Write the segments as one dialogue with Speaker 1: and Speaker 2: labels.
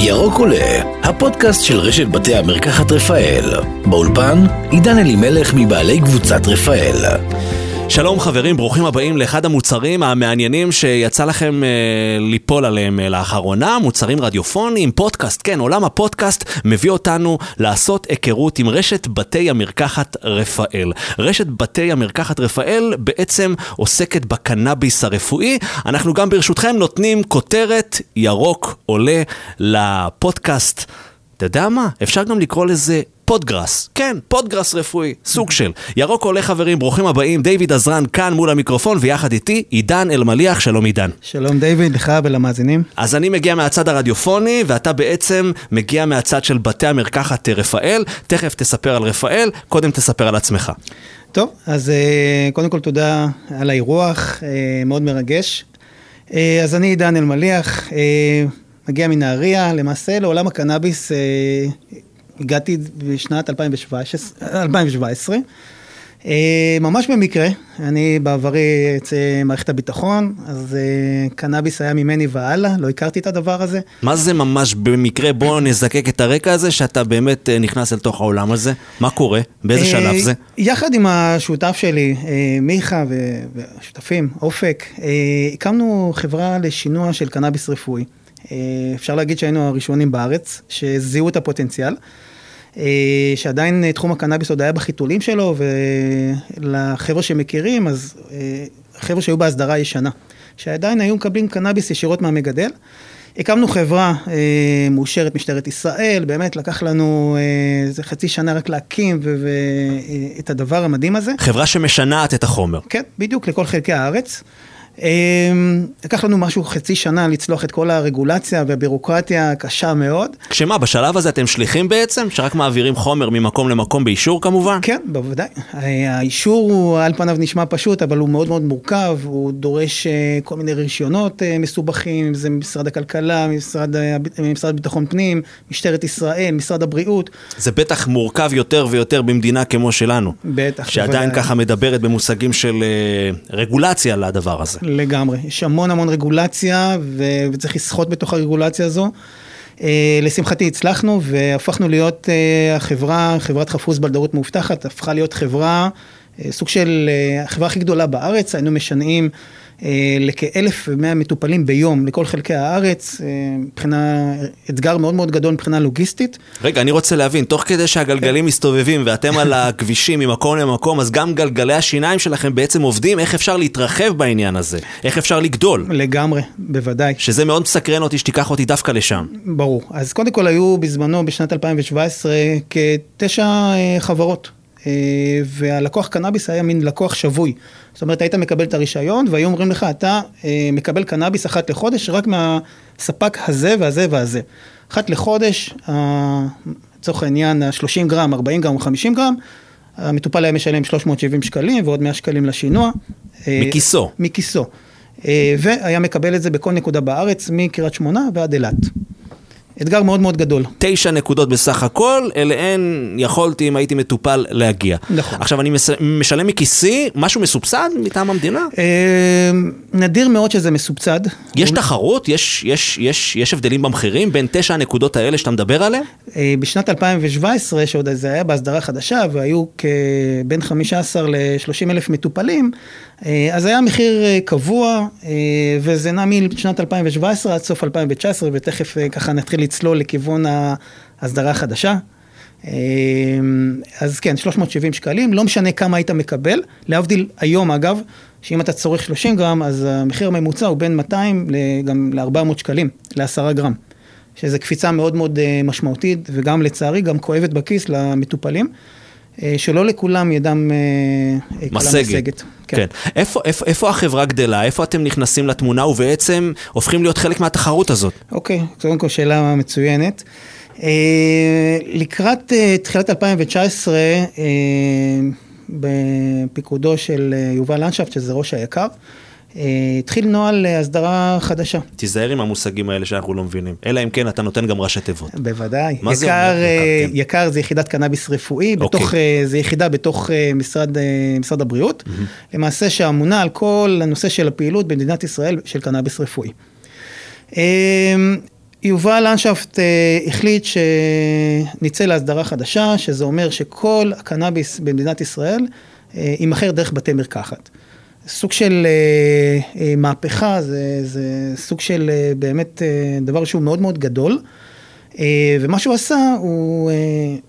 Speaker 1: ירוק עולה, הפודקאסט של רשת בתי המרקחת רפאל. באולפן, עידן אלימלך מבעלי קבוצת רפאל.
Speaker 2: שלום חברים, ברוכים הבאים לאחד המוצרים המעניינים שיצא לכם אה, ליפול עליהם אה, לאחרונה, מוצרים רדיופוניים, פודקאסט, כן, עולם הפודקאסט מביא אותנו לעשות היכרות עם רשת בתי המרקחת רפאל. רשת בתי המרקחת רפאל בעצם עוסקת בקנאביס הרפואי. אנחנו גם ברשותכם נותנים כותרת ירוק עולה לפודקאסט. אתה יודע מה? אפשר גם לקרוא לזה פודגראס. כן, פודגראס רפואי, סוג של. ירוק עולה חברים, ברוכים הבאים, דיוויד עזרן כאן מול המיקרופון, ויחד איתי עידן אלמליח, שלום עידן.
Speaker 3: שלום דיוויד, לך ולמאזינים.
Speaker 2: אז אני מגיע מהצד הרדיופוני, ואתה בעצם מגיע מהצד של בתי המרקחת רפאל. תכף תספר על רפאל, קודם תספר על עצמך.
Speaker 3: טוב, אז אה, קודם כל תודה על האירוח, אה, מאוד מרגש. אה, אז אני עידן אלמליח, מגיע מנהריה, למעשה לעולם הקנאביס הגעתי בשנת 2017, 2017. ממש במקרה, אני בעברי אצל מערכת הביטחון, אז אה, קנאביס היה ממני והלאה, לא הכרתי את הדבר הזה.
Speaker 2: מה זה ממש במקרה? בואו נזקק את הרקע הזה, שאתה באמת אה, נכנס אל תוך העולם הזה. מה קורה? באיזה אה, שלב זה?
Speaker 3: יחד עם השותף שלי, מיכה והשותפים, אופק, הקמנו חברה לשינוע של קנאביס רפואי. אפשר להגיד שהיינו הראשונים בארץ שזיהו את הפוטנציאל. אה, שעדיין אה, תחום הקנאביס עוד היה בחיתולים שלו, ולחבר'ה שמכירים, אז אה, חבר'ה שהיו בהסדרה הישנה, שעדיין היו מקבלים קנאביס ישירות מהמגדל. הקמנו חברה אה, מאושרת משטרת ישראל, באמת לקח לנו איזה חצי שנה רק להקים את הדבר המדהים הזה.
Speaker 2: חברה שמשנעת את החומר.
Speaker 3: כן, בדיוק, לכל חלקי הארץ. אמ, לקח לנו משהו חצי שנה לצלוח את כל הרגולציה והבירוקרטיה הקשה מאוד.
Speaker 2: כשמה, בשלב הזה אתם שליחים בעצם? שרק מעבירים חומר ממקום למקום באישור כמובן?
Speaker 3: כן, בוודאי. האישור הוא על פניו נשמע פשוט, אבל הוא מאוד מאוד מורכב, הוא דורש אה, כל מיני רישיונות אה, מסובכים, אם זה משרד הכלכלה, משרד, משרד ביטחון פנים, משטרת ישראל, משרד הבריאות.
Speaker 2: זה בטח מורכב יותר ויותר במדינה כמו שלנו.
Speaker 3: בטח.
Speaker 2: שעדיין בוודאי. ככה מדברת במושגים של אה, רגולציה לדבר הזה.
Speaker 3: לגמרי. יש המון המון רגולציה, ו... וצריך לסחוט בתוך הרגולציה הזו. Uh, לשמחתי הצלחנו והפכנו להיות uh, החברה, חברת חפוז בלדרות מאובטחת, הפכה להיות חברה, סוג של החברה הכי גדולה בארץ, היינו משנעים אה, לכ-1,100 מטופלים ביום לכל חלקי הארץ, אה, מבחינה, אתגר מאוד מאוד גדול מבחינה לוגיסטית.
Speaker 2: רגע, אני רוצה להבין, תוך כדי שהגלגלים כן. מסתובבים ואתם על הכבישים ממקום למקום, אז גם גלגלי השיניים שלכם בעצם עובדים, איך אפשר להתרחב בעניין הזה? איך אפשר לגדול?
Speaker 3: לגמרי, בוודאי.
Speaker 2: שזה מאוד מסקרן אותי שתיקח אותי דווקא לשם.
Speaker 3: ברור. אז קודם כל היו בזמנו, בשנת 2017, כתשע אה, חברות. והלקוח קנאביס היה מין לקוח שבוי. זאת אומרת, היית מקבל את הרישיון, והיו אומרים לך, אתה אה, מקבל קנאביס אחת לחודש רק מהספק הזה והזה והזה. אחת לחודש, לצורך אה, העניין, ה-30 גרם, 40 גרם או 50 גרם, המטופל היה משלם 370 שקלים ועוד 100 שקלים לשינוע.
Speaker 2: אה, מכיסו.
Speaker 3: מכיסו. אה, והיה מקבל את זה בכל נקודה בארץ, מקריית שמונה ועד אילת. אתגר מאוד מאוד גדול.
Speaker 2: תשע נקודות בסך הכל, אליהן יכולתי, אם הייתי מטופל, להגיע.
Speaker 3: נכון.
Speaker 2: עכשיו, אני משלם מכיסי משהו מסובסד מטעם המדינה?
Speaker 3: אה, נדיר מאוד שזה מסובסד.
Speaker 2: יש תחרות? יש, יש, יש, יש הבדלים במחירים בין תשע הנקודות האלה שאתה מדבר עליהן?
Speaker 3: אה, בשנת 2017, שעוד זה היה בהסדרה חדשה, והיו בין 15 ל-30 אלף מטופלים, אה, אז היה מחיר קבוע, וזה נע משנת 2017 עד סוף 2019, ותכף ככה נתחיל לצלול לכיוון ההסדרה החדשה. אה, אז כן, 370 שקלים, לא משנה כמה היית מקבל, להבדיל היום אגב, שאם אתה צורך 30 גרם, אז המחיר הממוצע הוא בין 200 גם ל-400 שקלים, ל-10 גרם. שזו קפיצה מאוד מאוד אה, משמעותית, וגם לצערי גם כואבת בכיס למטופלים. אה, שלא לכולם ידם
Speaker 2: קלה משגת. כן. כן. איפה, איפה, איפה החברה גדלה? איפה אתם נכנסים לתמונה ובעצם הופכים להיות חלק מהתחרות הזאת?
Speaker 3: אוקיי, קודם כל שאלה מצוינת. אה, לקראת אה, תחילת 2019, אה, בפיקודו של אה, יובל לנשפט, שזה ראש היקר, אה, התחיל נוהל הסדרה חדשה.
Speaker 2: תיזהר עם המושגים האלה שאנחנו לא מבינים, אלא אם כן אתה נותן גם ראשי תיבות.
Speaker 3: בוודאי. מה יקר, זה אומר? אה, כן. יקר זה יחידת קנאביס רפואי, אוקיי. בתוך, זה יחידה בתוך משרד, משרד הבריאות, mm-hmm. למעשה שאמונה על כל הנושא של הפעילות במדינת ישראל של קנאביס רפואי. יובל לנשפט אה, החליט שנצא להסדרה חדשה, שזה אומר שכל הקנאביס במדינת ישראל אה, יימכר דרך בתי מרקחת. סוג של אה, אה, מהפכה, זה, זה סוג של אה, באמת אה, דבר שהוא מאוד מאוד גדול. אה, ומה שהוא עשה, הוא אה,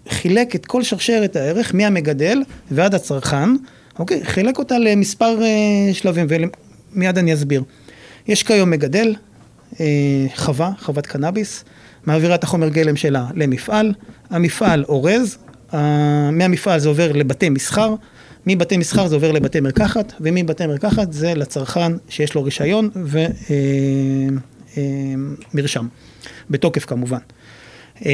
Speaker 3: חילק את כל שרשרת הערך מהמגדל ועד הצרכן, אוקיי? חילק אותה למספר אה, שלבים, ומיד אני אסביר. יש כיום מגדל, אה, חווה, חוות קנאביס, מעבירה את החומר גלם שלה למפעל, המפעל אורז, אה, מהמפעל זה עובר לבתי מסחר, מבתי מסחר זה עובר לבתי מרקחת, ומבתי מרקחת זה לצרכן שיש לו רישיון ומרשם, בתוקף כמובן. אה.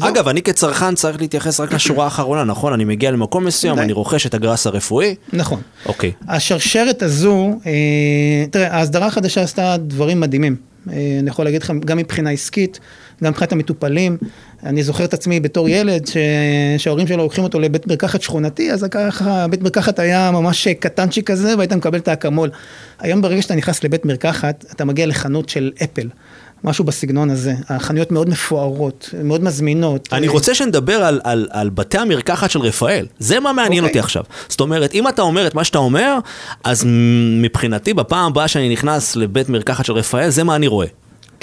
Speaker 2: אגב, אני כצרכן צריך להתייחס רק לשורה האחרונה, נכון? אני מגיע למקום מסוים. אני רוכש את הגראס הרפואי.
Speaker 3: נכון.
Speaker 2: אוקיי.
Speaker 3: השרשרת הזו, אה, תראה, ההסדרה החדשה עשתה דברים מדהימים. אה, אני יכול להגיד לך, גם מבחינה עסקית, גם מבחינת המטופלים. אני זוכר את עצמי בתור ילד, ש... שההורים שלו לוקחים אותו לבית מרקחת שכונתי, אז ככה, בית מרקחת היה ממש קטנצ'יק כזה, והיית מקבל את האקמול. היום ברגע שאתה נכנס לבית מרקחת, אתה מגיע לחנות של אפל. משהו בסגנון הזה. החנויות מאוד מפוארות, מאוד מזמינות.
Speaker 2: אני רוצה שנדבר על, על, על בתי המרקחת של רפאל. זה מה מעניין
Speaker 3: אוקיי.
Speaker 2: אותי עכשיו. זאת אומרת, אם אתה אומר את מה שאתה אומר, אז מבחינתי, בפעם הבאה שאני נכנס לבית מרקחת של רפאל, זה מה אני רואה.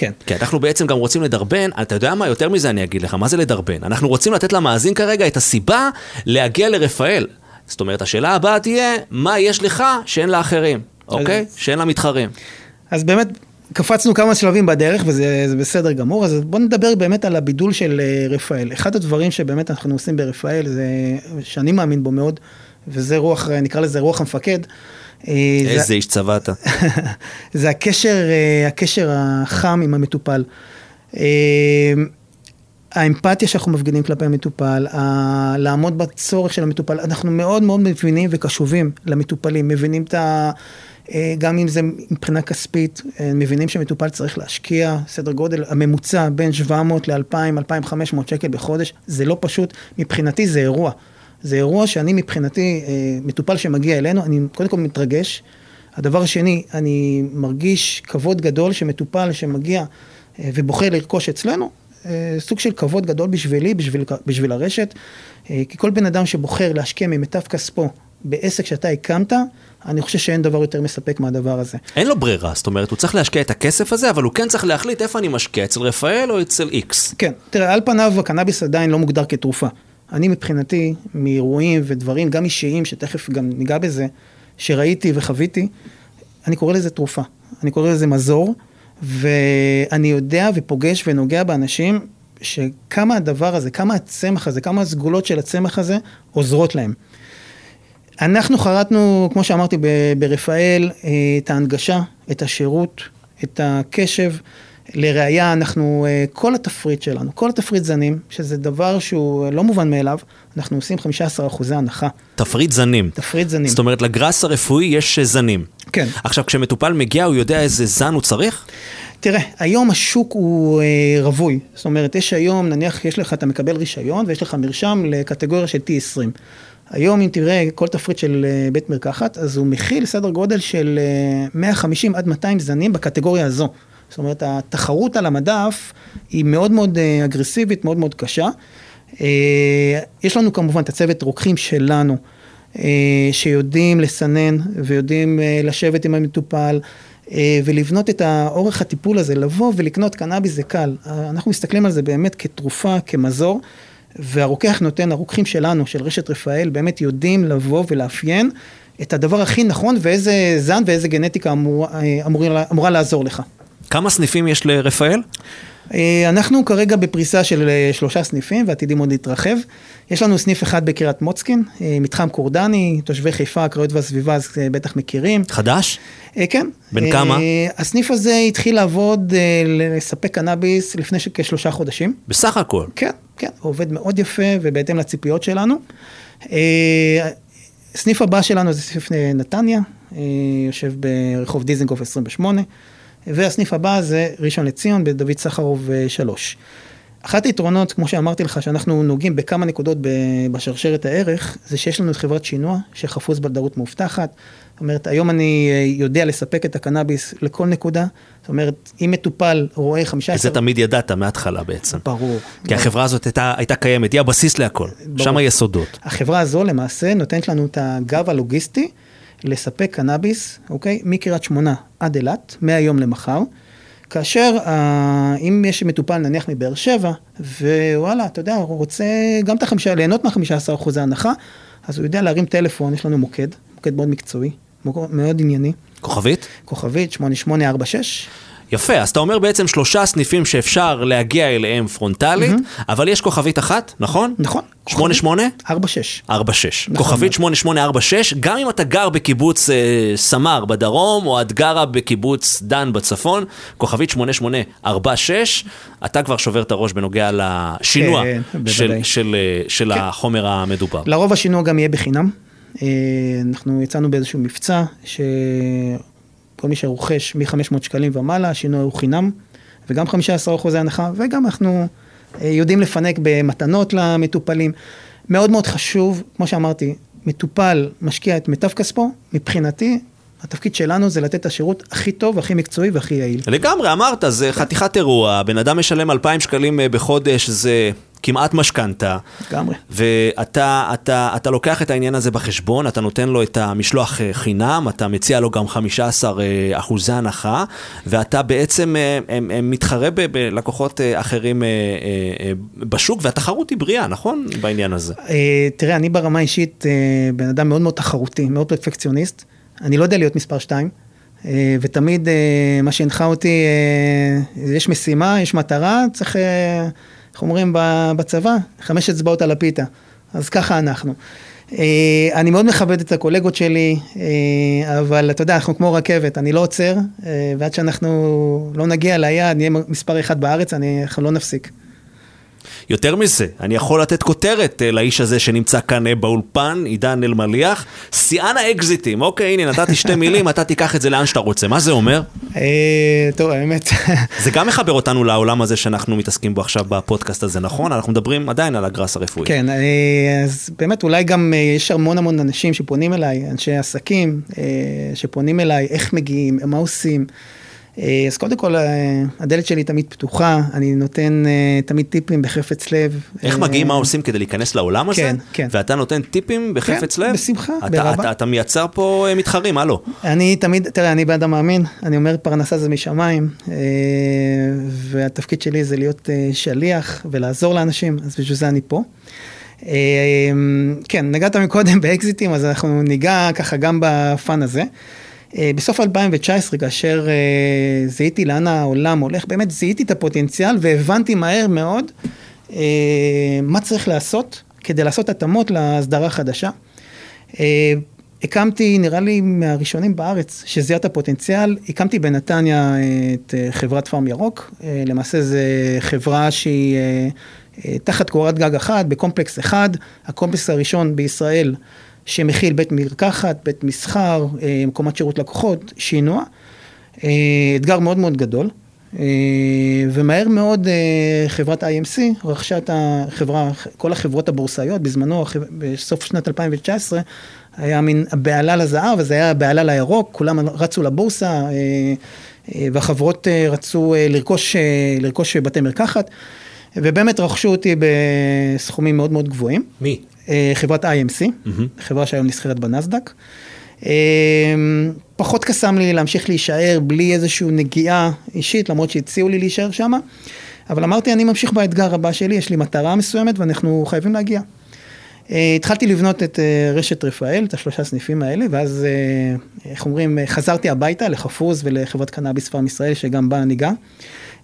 Speaker 3: כן.
Speaker 2: כי אנחנו בעצם גם רוצים לדרבן, אתה יודע מה, יותר מזה אני אגיד לך, מה זה לדרבן? אנחנו רוצים לתת למאזין כרגע את הסיבה להגיע לרפאל. זאת אומרת, השאלה הבאה תהיה, מה יש לך שאין לאחרים, אוקיי? שאין למתחרים.
Speaker 3: אז באמת, קפצנו כמה שלבים בדרך, וזה זה בסדר גמור, אז בואו נדבר באמת על הבידול של אה, רפאל. אחד הדברים שבאמת אנחנו עושים ברפאל, זה, שאני מאמין בו מאוד, וזה רוח, נקרא לזה רוח המפקד. אה, זה-
Speaker 2: איזה איש צבא אתה.
Speaker 3: זה הקשר, אה, הקשר החם עם המטופל. אה, האמפתיה שאנחנו מפגינים כלפי המטופל, ה- לעמוד בצורך של המטופל, אנחנו מאוד מאוד מבינים וקשובים למטופלים, מבינים את ה... גם אם זה מבחינה כספית, מבינים שמטופל צריך להשקיע סדר גודל, הממוצע בין 700 ל-2,000, 2,500 שקל בחודש, זה לא פשוט, מבחינתי זה אירוע. זה אירוע שאני מבחינתי, אה, מטופל שמגיע אלינו, אני קודם כל מתרגש. הדבר השני, אני מרגיש כבוד גדול שמטופל שמגיע אה, ובוחר לרכוש אצלנו, אה, סוג של כבוד גדול בשבילי, בשביל, בשביל הרשת, כי כל בן אדם שבוחר להשקיע ממיטב כספו בעסק שאתה הקמת, אני חושב שאין דבר יותר מספק מהדבר הזה.
Speaker 2: אין לו ברירה, זאת אומרת, הוא צריך להשקיע את הכסף הזה, אבל הוא כן צריך להחליט איפה אני משקיע, אצל רפאל או אצל איקס.
Speaker 3: כן, תראה, על פניו הקנאביס עדיין לא מוגדר כתרופה. אני מבחינתי, מאירועים ודברים, גם אישיים, שתכף גם ניגע בזה, שראיתי וחוויתי, אני קורא לזה תרופה. אני קורא לזה מזור, ואני יודע ופוגש ונוגע באנשים שכמה הדבר הזה, כמה הצמח הזה, כמה הסגולות של הצמח הזה עוזרות להם. אנחנו חרטנו, כמו שאמרתי, ברפאל, אה, את ההנגשה, את השירות, את הקשב. לראיה, אנחנו, אה, כל התפריט שלנו, כל התפריט זנים, שזה דבר שהוא לא מובן מאליו, אנחנו עושים 15 אחוזי הנחה.
Speaker 2: תפריט זנים.
Speaker 3: תפריט זנים.
Speaker 2: זאת אומרת, לגראס הרפואי יש אה, זנים.
Speaker 3: כן.
Speaker 2: עכשיו, כשמטופל מגיע, הוא יודע איזה זן הוא צריך?
Speaker 3: תראה, היום השוק הוא אה, רווי. זאת אומרת, יש היום, נניח, יש לך, אתה מקבל רישיון ויש לך מרשם לקטגוריה של T20. היום, אם תראה כל תפריט של אה, בית מרקחת, אז הוא מכיל סדר גודל של אה, 150 עד 200 זנים בקטגוריה הזו. זאת אומרת, התחרות על המדף היא מאוד מאוד אה, אגרסיבית, מאוד מאוד קשה. אה, יש לנו כמובן את הצוות רוקחים שלנו, אה, שיודעים לסנן ויודעים לשבת עם המטופל. ולבנות את האורך הטיפול הזה, לבוא ולקנות קנאביס זה קל. אנחנו מסתכלים על זה באמת כתרופה, כמזור, והרוקח נותן, הרוקחים שלנו, של רשת רפאל, באמת יודעים לבוא ולאפיין את הדבר הכי נכון ואיזה זן ואיזה גנטיקה אמור, אמורה, אמורה לעזור לך.
Speaker 2: כמה סניפים יש לרפאל?
Speaker 3: אה, אנחנו כרגע בפריסה של אה, שלושה סניפים ועתידים עוד להתרחב. יש לנו סניף אחד בקריית מוצקין, אה, מתחם קורדני, תושבי חיפה, הקריות והסביבה, אז בטח מכירים.
Speaker 2: חדש?
Speaker 3: כן.
Speaker 2: בן כמה?
Speaker 3: הסניף הזה התחיל לעבוד, לספק קנאביס לפני כשלושה חודשים.
Speaker 2: בסך הכל.
Speaker 3: כן, כן, הוא עובד מאוד יפה ובהתאם לציפיות שלנו. הסניף הבא שלנו זה סניף נתניה, יושב ברחוב דיזנגוף 28, והסניף הבא זה ראשון לציון בדוד סחרוב 3. אחת היתרונות, כמו שאמרתי לך, שאנחנו נוגעים בכמה נקודות בשרשרת הערך, זה שיש לנו את חברת שינוע, שחפוז בלדרות מאובטחת. זאת אומרת, היום אני אה, יודע לספק את הקנאביס לכל נקודה. זאת אומרת, אם מטופל רואה 15...
Speaker 2: את זה תמיד ידעת מההתחלה בעצם.
Speaker 3: ברור.
Speaker 2: כי
Speaker 3: ברור.
Speaker 2: החברה הזאת הייתה, הייתה קיימת, היא הבסיס להכל. שם היסודות.
Speaker 3: החברה הזו למעשה נותנת לנו את הגב הלוגיסטי לספק קנאביס, אוקיי? מקריית שמונה עד אילת, מהיום למחר. כאשר אה, אם יש מטופל נניח מבאר שבע, ווואלה, אתה יודע, הוא רוצה גם את החמישה, ליהנות מהחמישה עשר אחוזי הנחה, אז הוא יודע להרים טלפון, יש לנו מוקד, מוקד מאוד מקצועי, מאוד ענייני,
Speaker 2: כוכבית?
Speaker 3: כוכבית 8846,
Speaker 2: יפה, אז אתה אומר בעצם שלושה סניפים שאפשר להגיע אליהם פרונטלית, אבל יש כוכבית אחת, נכון?
Speaker 3: נכון.
Speaker 2: 88?
Speaker 3: 46.
Speaker 2: 46.
Speaker 3: נכון
Speaker 2: כוכבית
Speaker 3: מאוד.
Speaker 2: 8846, גם אם אתה גר בקיבוץ אה, סמר בדרום, או את גרה בקיבוץ דן בצפון, כוכבית 8846, אתה כבר שובר את הראש בנוגע לשינוע
Speaker 3: כן,
Speaker 2: של,
Speaker 3: בוודאי.
Speaker 2: של, אה, של החומר המדובר.
Speaker 3: לרוב השינוע גם יהיה בחינם. אה, אנחנו יצאנו באיזשהו מבצע, שכל מי שרוכש מ-500 שקלים ומעלה, השינוע הוא חינם, וגם 15 אחוזי הנחה, וגם אנחנו אה, יודעים לפנק במתנות למטופלים. מאוד מאוד חשוב, כמו שאמרתי, מטופל משקיע את מיטב כספו, מבחינתי, התפקיד שלנו זה לתת את השירות הכי טוב, הכי מקצועי והכי יעיל.
Speaker 2: לגמרי, אמרת, זה חתיכת אירוע, בן אדם משלם 2,000 שקלים אה, בחודש, זה כמעט משכנתה.
Speaker 3: לגמרי.
Speaker 2: ואתה אתה, אתה לוקח את העניין הזה בחשבון, אתה נותן לו את המשלוח אה, חינם, אתה מציע לו גם 15 אה, אחוזי הנחה, ואתה בעצם אה, אה, אה, מתחרה ב- בלקוחות אחרים בשוק, והתחרות היא בריאה, נכון? בעניין הזה.
Speaker 3: אה, תראה, אני ברמה אישית בן אדם מאוד מאוד תחרותי, מאוד פרפקציוניסט. אני לא יודע להיות מספר שתיים, אה, ותמיד מה שהנחה אותי, יש משימה, יש מטרה, צריך, איך אומרים בצבא? חמש אצבעות על הפיתה. אז ככה אנחנו. אה, אני מאוד מכבד את הקולגות שלי, אה, אבל אתה יודע, אנחנו כמו רכבת, אני לא עוצר, אה, ועד שאנחנו לא נגיע ליעד, נהיה מספר אחד בארץ, אני- אנחנו לא נפסיק.
Speaker 2: יותר מזה, אני יכול לתת כותרת אה, לאיש הזה שנמצא כאן אה, באולפן, עידן אלמליח, שיאן האקזיטים. אוקיי, הנה, נתתי שתי מילים, אתה תיקח את זה לאן שאתה רוצה. מה זה אומר?
Speaker 3: אה, טוב, האמת,
Speaker 2: זה גם מחבר אותנו לעולם הזה שאנחנו מתעסקים בו עכשיו בפודקאסט הזה, נכון? אנחנו מדברים עדיין על הגראס הרפואי.
Speaker 3: כן, אז באמת אולי גם יש המון המון אנשים שפונים אליי, אנשי עסקים, שפונים אליי, איך מגיעים, מה עושים. אה, אז קודם כל, אה, הדלת שלי תמיד פתוחה, אני נותן אה, תמיד טיפים בחפץ לב.
Speaker 2: איך מגיעים, מה עושים כדי להיכנס לעולם הזה?
Speaker 3: כן, כן.
Speaker 2: ואתה נותן טיפים בחפץ
Speaker 3: כן,
Speaker 2: לב?
Speaker 3: בשמחה,
Speaker 2: אתה,
Speaker 3: ברבה.
Speaker 2: אתה, אתה מייצר פה מתחרים, הלו.
Speaker 3: אני תמיד, תראה, אני בן אדם מאמין, אני אומר פרנסה זה משמיים, והתפקיד שלי זה להיות שליח ולעזור לאנשים, אז בשביל זה אני פה. כן, נגעת מקודם באקזיטים, אז אנחנו ניגע ככה גם בפאן הזה. אה, בסוף 2019, כאשר אה, זיהיתי לאן העולם הולך, באמת זיהיתי את הפוטנציאל והבנתי מהר מאוד אה, מה צריך לעשות כדי לעשות התאמות להסדרה החדשה. הקמתי, נראה לי מהראשונים בארץ, שזיהה את הפוטנציאל, הקמתי בנתניה את חברת פארם ירוק, למעשה זו חברה שהיא תחת קורת גג אחת, בקומפלקס אחד, הקומפלקס הראשון בישראל שמכיל בית מרקחת, בית מסחר, אה, מקומת שירות לקוחות, שינוע, אה, אתגר מאוד מאוד גדול. אה, ומהר מאוד חברת IMC רכשה את החברה, כל החברות הבורסאיות, בזמנו, בסוף שנת 2019, היה מין הבהלה לזהב, אז היה הבהלה לירוק, כולם רצו לבורסה, והחברות רצו לרכוש, לרכוש בתי מרקחת, ובאמת רכשו אותי בסכומים מאוד מאוד גבוהים.
Speaker 2: מי?
Speaker 3: אה, חברת IMC, חברה שהיום נסחרת בנסדק. אה, פחות קסם לי להמשיך להישאר בלי איזושהי נגיעה אישית, למרות שהציעו לי להישאר שם, אבל אמרתי, אני ממשיך באתגר הבא שלי, יש לי מטרה מסוימת ואנחנו חייבים להגיע. אה, התחלתי לבנות את רשת רפאל, את השלושה סניפים האלה, ואז, איך אומרים, חזרתי הביתה לחפוז ולחברת קנאביס פארם ישראל, שגם בה ניגע.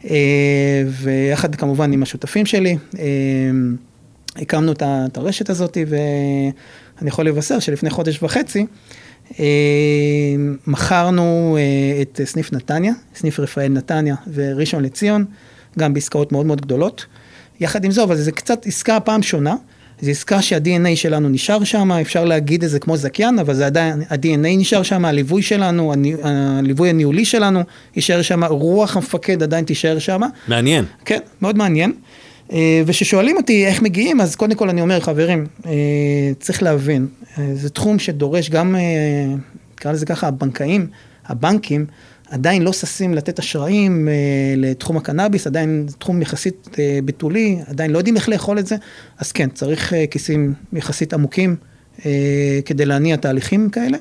Speaker 3: אה, ויחד כמובן עם השותפים שלי, הקמנו את הרשת הזאת, ואני יכול לבשר שלפני חודש וחצי, אה, מכרנו אה, את סניף נתניה, סניף רפאל נתניה וראשון לציון, גם בעסקאות מאוד מאוד גדולות. יחד עם זאת, אבל זו קצת עסקה פעם שונה. זו עסקה שה-DNA שלנו נשאר שם, אפשר להגיד את זה כמו זכיין, אבל זה עדיין, ה-DNA נשאר שם, הליווי שלנו, הליווי הניהולי שלנו יישאר שם, רוח המפקד עדיין תישאר שם.
Speaker 2: מעניין.
Speaker 3: כן, מאוד מעניין. אה, וכששואלים אותי איך מגיעים, אז קודם כל אני אומר, חברים, אה, צריך להבין, אה, זה תחום שדורש גם, נקרא לזה ככה, הבנקאים, הבנקים, עדיין לא ששים לתת אשראים אה, לתחום הקנאביס, עדיין זה תחום יחסית אה, בתולי, עדיין לא יודעים איך לאכול את זה, אז כן, צריך אה, כיסים יחסית עמוקים אה, כדי להניע תהליכים כאלה.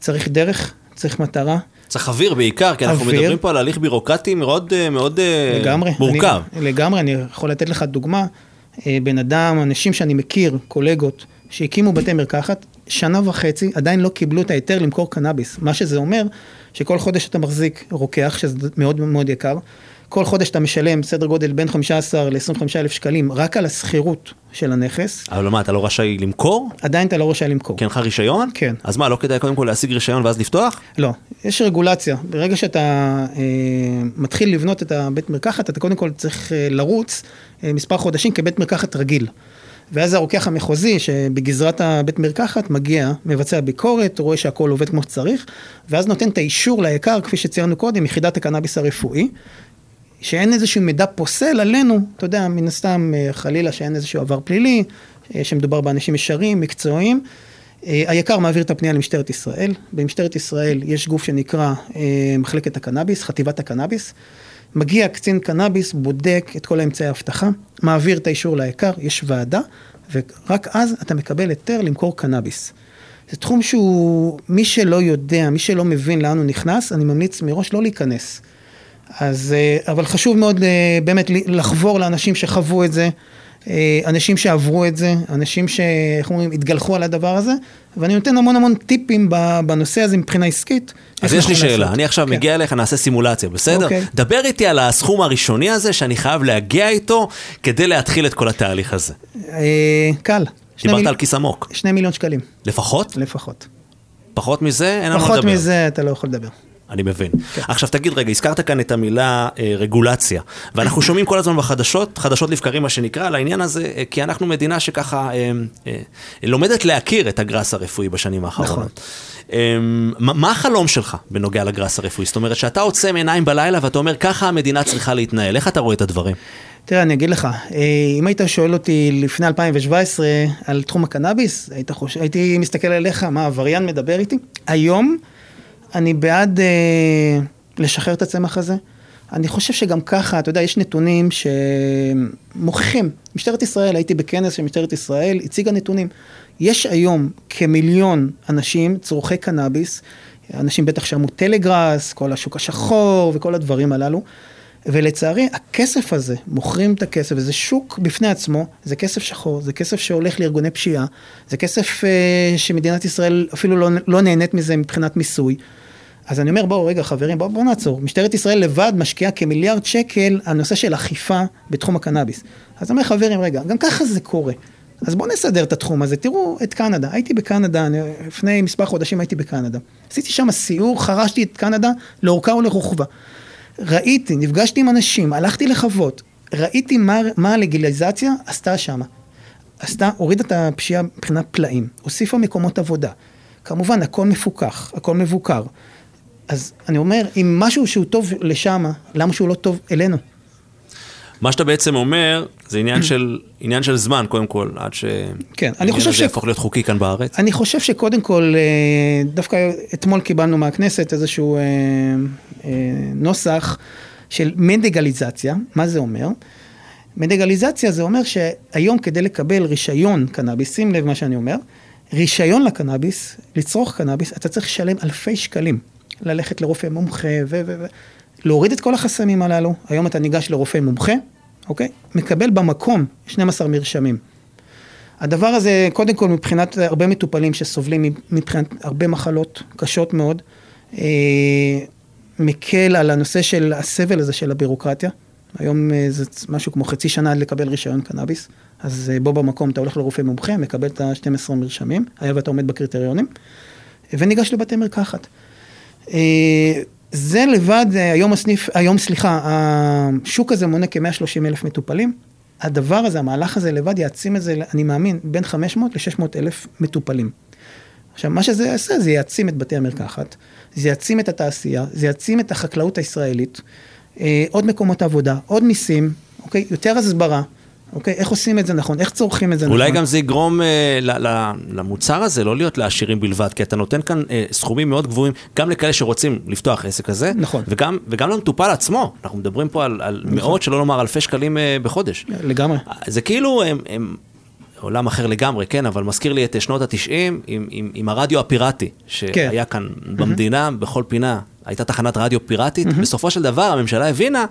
Speaker 3: צריך דרך, צריך מטרה,
Speaker 2: צריך אוויר בעיקר, כי אנחנו
Speaker 3: אוויר.
Speaker 2: מדברים פה על הליך בירוקרטי מאוד, אה, מאוד אה,
Speaker 3: לגמרי.
Speaker 2: מורכב.
Speaker 3: אני, לגמרי, אני יכול לתת לך דוגמה. אה, בן אדם, אנשים שאני מכיר, קולגות, שהקימו בתי מרקחת, שנה וחצי עדיין לא קיבלו את ההיתר למכור קנאביס. מה שזה אומר, שכל חודש אתה מחזיק רוקח, שזה מאוד מאוד יקר. כל חודש אתה משלם סדר גודל בין 15 ל-25 אלף שקלים רק על השכירות של הנכס.
Speaker 2: אבל מה, אתה לא רשאי למכור?
Speaker 3: עדיין אתה לא רשאי למכור.
Speaker 2: כי אין לך רישיון?
Speaker 3: כן.
Speaker 2: אז מה, לא כדאי קודם כל להשיג רישיון ואז לפתוח?
Speaker 3: לא, יש רגולציה. ברגע שאתה אה, מתחיל לבנות את הבית מרקחת, אתה קודם כל צריך אה, לרוץ אה, מספר חודשים כבית מרקחת רגיל. ואז הרוקח המחוזי, שבגזרת הבית מרקחת, מגיע, מבצע ביקורת, רואה שהכל עובד כמו שצריך, ואז נותן את האישור ליקר, כפי שציינו קודם, יחידת הקנאביס הרפואי, שאין איזשהו מידע פוסל עלינו, אתה יודע, מן הסתם, אה, חלילה שאין איזשהו עבר פלילי, אה, שמדובר באנשים ישרים, מקצועיים. אה, היקר מעביר את הפנייה למשטרת ישראל. במשטרת ישראל יש גוף שנקרא מחלקת הקנאביס, חטיבת הקנאביס. מגיע קצין קנאביס, בודק את כל האמצעי האבטחה, מעביר את האישור ליקר, יש ועדה, ורק אז אתה מקבל היתר למכור קנאביס. זה תחום שהוא, מי שלא יודע, מי שלא מבין לאן הוא נכנס, אני ממליץ מראש לא להיכנס. אז, אה, אבל חשוב מאוד אה, באמת לחבור לאנשים שחוו את זה, אה, אנשים שעברו את זה, אנשים שאיך אומרים, התגלחו על הדבר הזה, ואני נותן המון המון טיפים בנושא הזה מבחינה עסקית.
Speaker 2: אז יש לי
Speaker 3: נכון
Speaker 2: שאלה,
Speaker 3: לעשות.
Speaker 2: אני עכשיו
Speaker 3: כן.
Speaker 2: מגיע אליך, נעשה סימולציה, בסדר?
Speaker 3: אוקיי.
Speaker 2: דבר איתי על הסכום הראשוני הזה שאני חייב להגיע איתו כדי להתחיל את כל התהליך הזה.
Speaker 3: אה, קל.
Speaker 2: דיברת
Speaker 3: מיל-
Speaker 2: על כיס עמוק.
Speaker 3: שני מיליון שקלים,
Speaker 2: לפחות?
Speaker 3: לפחות.
Speaker 2: פחות מזה? אין על מה
Speaker 3: פחות
Speaker 2: לדבר.
Speaker 3: מזה אתה לא יכול לדבר.
Speaker 2: אני מבין. עכשיו תגיד רגע, הזכרת כאן את המילה אה, רגולציה, ואנחנו שומעים כל הזמן בחדשות, חדשות לבקרים מה שנקרא, על העניין הזה, אה, כי אנחנו מדינה שככה אה, אה, לומדת להכיר את הגראס הרפואי בשנים האחרונות. אה, מה, מה החלום שלך בנוגע לגראס הרפואי? זאת אומרת, שאתה עוצם עיניים בלילה ואתה אומר, ככה המדינה צריכה להתנהל, איך אתה רואה את הדברים?
Speaker 3: תראה, אני אגיד לך, אה, אם היית שואל אותי לפני 2017 על תחום הקנאביס, היית חוש... הייתי מסתכל עליך, מה, עבריין מדבר איתי? היום אני בעד אה, לשחרר את הצמח הזה. אני חושב שגם ככה, אתה יודע, יש נתונים שמוכיחים. משטרת ישראל, הייתי בכנס של משטרת ישראל, הציגה נתונים. יש היום כמיליון אנשים צורכי קנאביס, אנשים בטח שמעו טלגראס, כל השוק השחור וכל הדברים הללו. ולצערי, הכסף הזה, מוכרים את הכסף, וזה שוק בפני עצמו, זה כסף שחור, זה כסף שהולך לארגוני פשיעה, זה כסף אה, שמדינת ישראל אפילו לא, לא נהנית מזה מבחינת מיסוי. אז אני אומר, בואו רגע חברים, בואו בוא נעצור. משטרת ישראל לבד משקיעה כמיליארד שקל על נושא של אכיפה בתחום הקנאביס. אז אני אומר, חברים, רגע, גם ככה זה קורה. אז בואו נסדר את התחום הזה. תראו את קנדה. הייתי בקנדה, אני, לפני מספר חודשים הייתי בקנדה. עשיתי שם סיור, חרשתי את קנדה לאורכה ולרוחבה. ראיתי, נפגשתי עם אנשים, הלכתי לחוות, ראיתי מה, מה הלגליזציה עשתה שם. עשתה, הורידה את הפשיעה מבחינת פלאים, הוסיפה מקומות עבודה. כמובן, הכל מפוקח, הכל מבוקר. אז אני אומר, אם משהו שהוא טוב לשם, למה שהוא לא טוב אלינו?
Speaker 2: מה שאתה בעצם אומר, זה עניין של, עניין של זמן, קודם כל, עד ש...
Speaker 3: כן, אני חושב
Speaker 2: הזה
Speaker 3: ש-
Speaker 2: יהפוך להיות חוקי כאן בארץ.
Speaker 3: אני חושב שקודם כל, אה, דווקא אתמול קיבלנו מהכנסת איזשהו אה, אה, נוסח של מדגליזציה, מה זה אומר? מדגליזציה זה אומר שהיום כדי לקבל רישיון קנאביס, שים לב מה שאני אומר, רישיון לקנאביס, לצרוך קנאביס, אתה צריך לשלם אלפי שקלים. ללכת לרופא מומחה ו... ו... ו... להוריד את כל החסמים הללו, היום אתה ניגש לרופא מומחה, אוקיי? מקבל במקום 12 מרשמים. הדבר הזה, קודם כל מבחינת הרבה מטופלים שסובלים מבחינת הרבה מחלות קשות מאוד, אה, מקל על הנושא של הסבל הזה של הבירוקרטיה. היום אה, זה משהו כמו חצי שנה עד לקבל רישיון קנאביס, אז אה, בו במקום אתה הולך לרופא מומחה, מקבל את ה-12 מרשמים, היה ואתה עומד בקריטריונים, וניגש לבתי מרקחת. אה, זה לבד, היום הסניף, היום סליחה, השוק הזה מונה כ-130 אלף מטופלים. הדבר הזה, המהלך הזה לבד יעצים את זה, אני מאמין, בין 500 ל-600 אלף מטופלים. עכשיו, מה שזה יעשה, זה יעצים את בתי המרקחת, זה יעצים את התעשייה, זה יעצים את החקלאות הישראלית, אה, עוד מקומות עבודה, עוד מיסים, אוקיי? יותר הסברה, אוקיי? איך עושים את זה נכון? איך צורכים את זה נכון?
Speaker 2: אולי גם זה יגרום אה, ל- ל- למוצר הזה לא להיות לעשירים בלבד, כי אתה נותן כאן אה, סכומים מאוד גבוהים, גם לכאלה שרוצים לפתוח עסק כזה,
Speaker 3: נכון.
Speaker 2: וגם, וגם למטופל עצמו, אנחנו מדברים פה על, על מאות, שלא לומר אלפי שקלים אה, בחודש.
Speaker 3: לגמרי.
Speaker 2: זה כאילו, הם, הם עולם אחר לגמרי, כן, אבל מזכיר לי את שנות התשעים עם, עם, עם הרדיו הפיראטי, שהיה כאן במדינה, בכל פינה. הייתה תחנת רדיו פיראטית, בסופו של דבר הממשלה הבינה